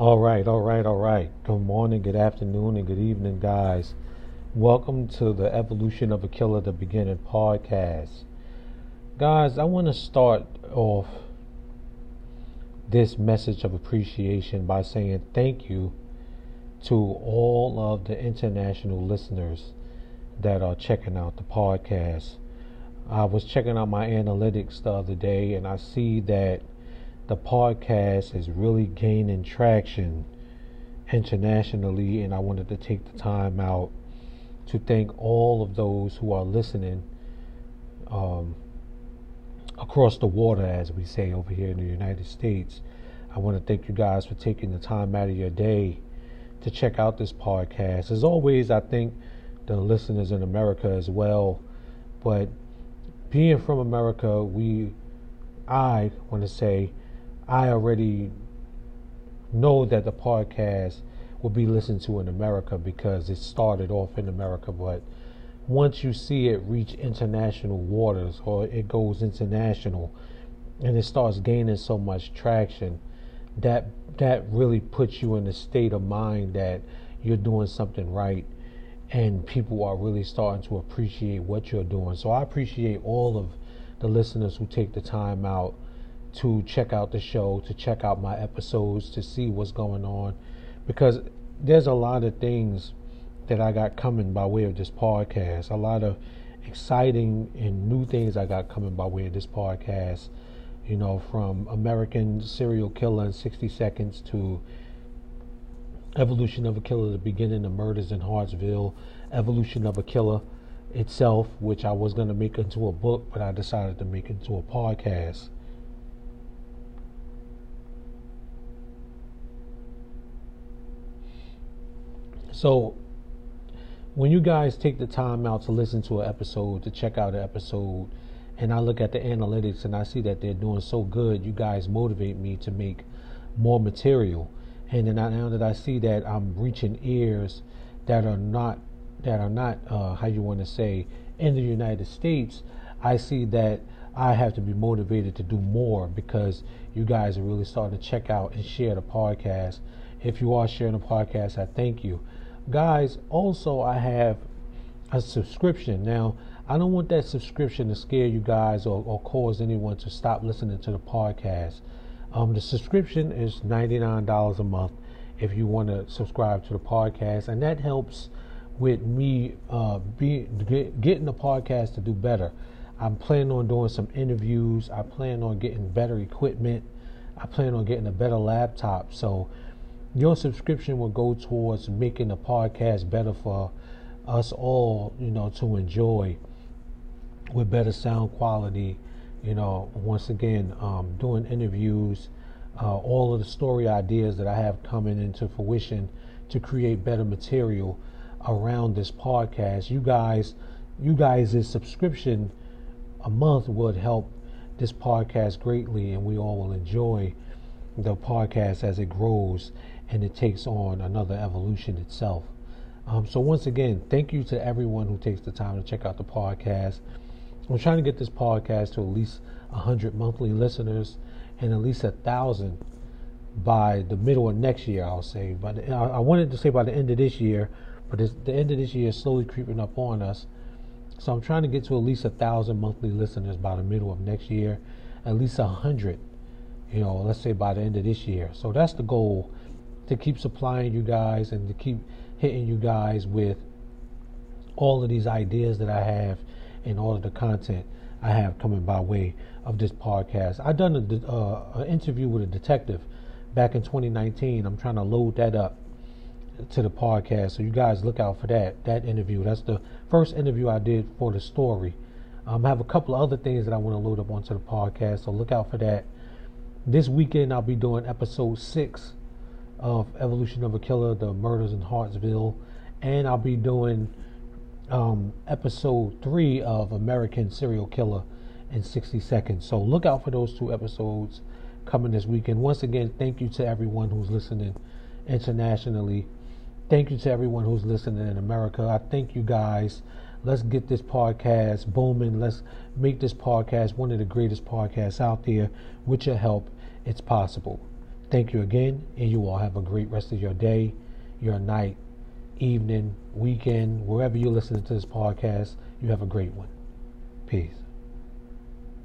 All right, all right, all right. Good morning, good afternoon, and good evening, guys. Welcome to the Evolution of a Killer, the Beginning podcast. Guys, I want to start off this message of appreciation by saying thank you to all of the international listeners that are checking out the podcast. I was checking out my analytics the other day and I see that the podcast is really gaining traction internationally, and I wanted to take the time out to thank all of those who are listening um, across the water, as we say over here in the United States. I want to thank you guys for taking the time out of your day to check out this podcast. As always, I thank the listeners in America as well. But being from America, we, I want to say, I already know that the podcast will be listened to in America because it started off in America, but once you see it reach international waters or it goes international and it starts gaining so much traction, that that really puts you in a state of mind that you're doing something right and people are really starting to appreciate what you're doing. So I appreciate all of the listeners who take the time out to check out the show, to check out my episodes, to see what's going on. Because there's a lot of things that I got coming by way of this podcast, a lot of exciting and new things I got coming by way of this podcast. You know, from American Serial Killer in 60 Seconds to Evolution of a Killer, the beginning of Murders in Hartsville, Evolution of a Killer itself, which I was going to make into a book, but I decided to make it into a podcast. So when you guys take the time out to listen to an episode, to check out an episode, and I look at the analytics and I see that they're doing so good, you guys motivate me to make more material. And then now that I see that I'm reaching ears that are not that are not uh, how you want to say in the United States, I see that I have to be motivated to do more because you guys are really starting to check out and share the podcast. If you are sharing the podcast, I thank you guys, also I have a subscription. Now, I don't want that subscription to scare you guys or, or cause anyone to stop listening to the podcast. Um, the subscription is $99 a month if you want to subscribe to the podcast, and that helps with me uh, be, get, getting the podcast to do better. I'm planning on doing some interviews. I plan on getting better equipment. I plan on getting a better laptop. So your subscription will go towards making the podcast better for us all, you know, to enjoy with better sound quality. You know, once again, um, doing interviews, uh, all of the story ideas that I have coming into fruition to create better material around this podcast. You guys, you guys' subscription a month would help this podcast greatly, and we all will enjoy the podcast as it grows and it takes on another evolution itself. Um, so once again, thank you to everyone who takes the time to check out the podcast. I'm trying to get this podcast to at least 100 monthly listeners and at least a thousand by the middle of next year. I'll say, but I wanted to say by the end of this year, but the end of this year is slowly creeping up on us. So I'm trying to get to at least a thousand monthly listeners by the middle of next year, at least a hundred. You know, let's say by the end of this year. So that's the goal to keep supplying you guys and to keep hitting you guys with all of these ideas that I have and all of the content I have coming by way of this podcast. I've done an uh, interview with a detective back in 2019. I'm trying to load that up to the podcast, so you guys look out for that that interview. That's the first interview I did for the story. Um, I have a couple of other things that I want to load up onto the podcast, so look out for that. This weekend I'll be doing episode six of Evolution of a Killer, the murders in Hartsville, and I'll be doing um, episode three of American Serial Killer in 60 Seconds. So look out for those two episodes coming this weekend. Once again, thank you to everyone who's listening internationally. Thank you to everyone who's listening in America. I thank you guys. Let's get this podcast booming. Let's make this podcast one of the greatest podcasts out there. With your help, it's possible. Thank you again, and you all have a great rest of your day, your night, evening, weekend, wherever you're listening to this podcast. You have a great one. Peace.